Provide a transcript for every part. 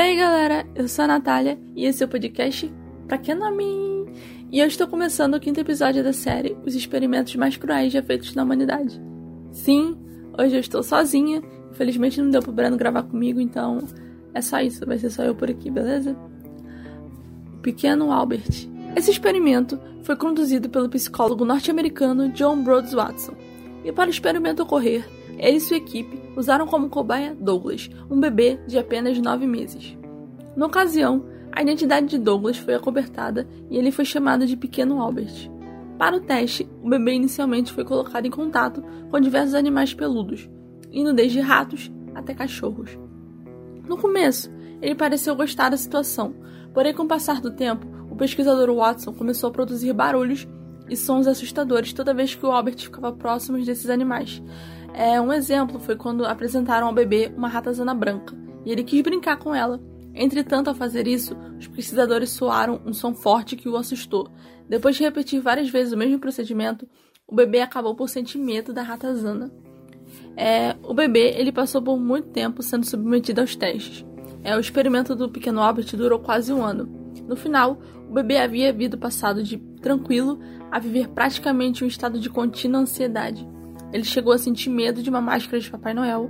aí galera, eu sou a Natália e esse é o podcast Pra Que Nome? E eu estou começando o quinto episódio da série Os Experimentos Mais Cruéis Já Feitos na Humanidade. Sim, hoje eu estou sozinha, infelizmente não deu pro Breno gravar comigo, então é só isso, vai ser só eu por aqui, beleza? Pequeno Albert. Esse experimento foi conduzido pelo psicólogo norte-americano John Rhodes Watson. E para o experimento ocorrer, ele e sua equipe usaram como cobaia Douglas, um bebê de apenas nove meses. Na ocasião, a identidade de Douglas foi acobertada e ele foi chamado de Pequeno Albert. Para o teste, o bebê inicialmente foi colocado em contato com diversos animais peludos, indo desde ratos até cachorros. No começo, ele pareceu gostar da situação, porém, com o passar do tempo, o pesquisador Watson começou a produzir barulhos e sons assustadores toda vez que o Albert ficava próximo desses animais, é, um exemplo foi quando apresentaram ao bebê uma ratazana branca e ele quis brincar com ela. Entretanto, ao fazer isso, os pesquisadores soaram um som forte que o assustou. Depois de repetir várias vezes o mesmo procedimento, o bebê acabou por sentir medo da ratazana. É, o bebê ele passou por muito tempo sendo submetido aos testes. É, o experimento do pequeno Albert durou quase um ano. No final, o bebê havia vindo passado de tranquilo a viver praticamente um estado de contínua ansiedade. Ele chegou a sentir medo de uma máscara de Papai Noel.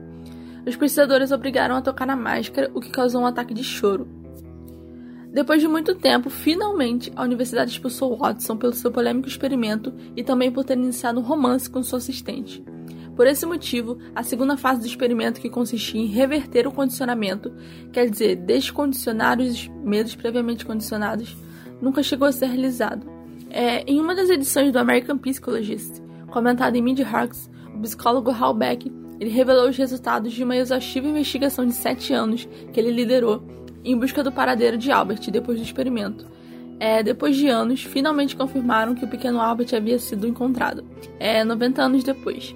Os pesquisadores obrigaram a tocar na máscara, o que causou um ataque de choro. Depois de muito tempo, finalmente, a universidade expulsou Watson pelo seu polêmico experimento e também por ter iniciado um romance com sua assistente. Por esse motivo, a segunda fase do experimento, que consistia em reverter o condicionamento, quer dizer, descondicionar os medos previamente condicionados, nunca chegou a ser realizado. É, em uma das edições do American Psychologist, Comentado em Mid Hawks, o psicólogo Hal Beck ele revelou os resultados de uma exaustiva investigação de sete anos que ele liderou em busca do paradeiro de Albert depois do experimento. É, depois de anos, finalmente confirmaram que o pequeno Albert havia sido encontrado, é, 90 anos depois.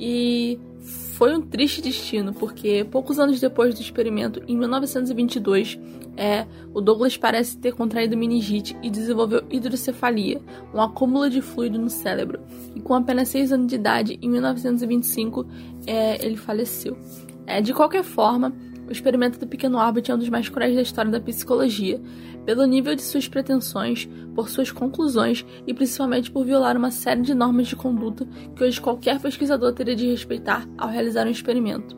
E foi um triste destino, porque poucos anos depois do experimento, em 1922, é, o Douglas parece ter contraído meningite e desenvolveu hidrocefalia, um acúmulo de fluido no cérebro. E com apenas 6 anos de idade, em 1925, é, ele faleceu. É, de qualquer forma, o experimento do pequeno Albert é um dos mais cruéis da história da psicologia, pelo nível de suas pretensões, por suas conclusões e principalmente por violar uma série de normas de conduta que hoje qualquer pesquisador teria de respeitar ao realizar um experimento.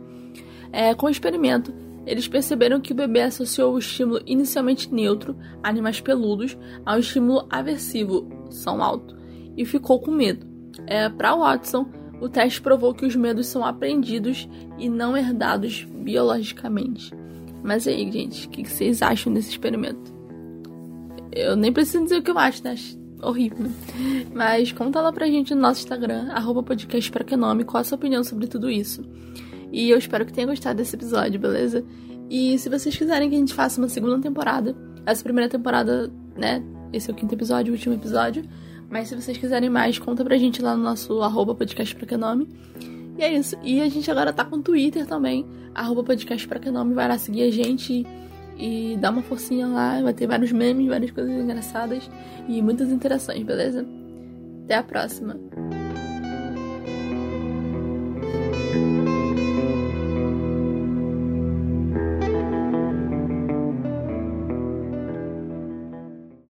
É, com o experimento, eles perceberam que o bebê associou o estímulo inicialmente neutro, animais peludos, ao estímulo aversivo, som alto, e ficou com medo. É, Para Watson, o teste provou que os medos são aprendidos e não herdados biologicamente. Mas aí, gente, o que vocês acham desse experimento? Eu nem preciso dizer o que eu acho, né? Horrível. Mas conta lá pra gente no nosso Instagram, arroba podcast pra qual a sua opinião sobre tudo isso. E eu espero que tenha gostado desse episódio, beleza? E se vocês quiserem que a gente faça uma segunda temporada, essa primeira temporada, né? Esse é o quinto episódio, o último episódio. Mas se vocês quiserem mais, conta pra gente lá no nosso arroba podcast pra que nome. E é isso. E a gente agora tá com Twitter também, arroba podcast pra que nome. Vai lá seguir a gente e dá uma forcinha lá. Vai ter vários memes, várias coisas engraçadas e muitas interações, beleza? Até a próxima.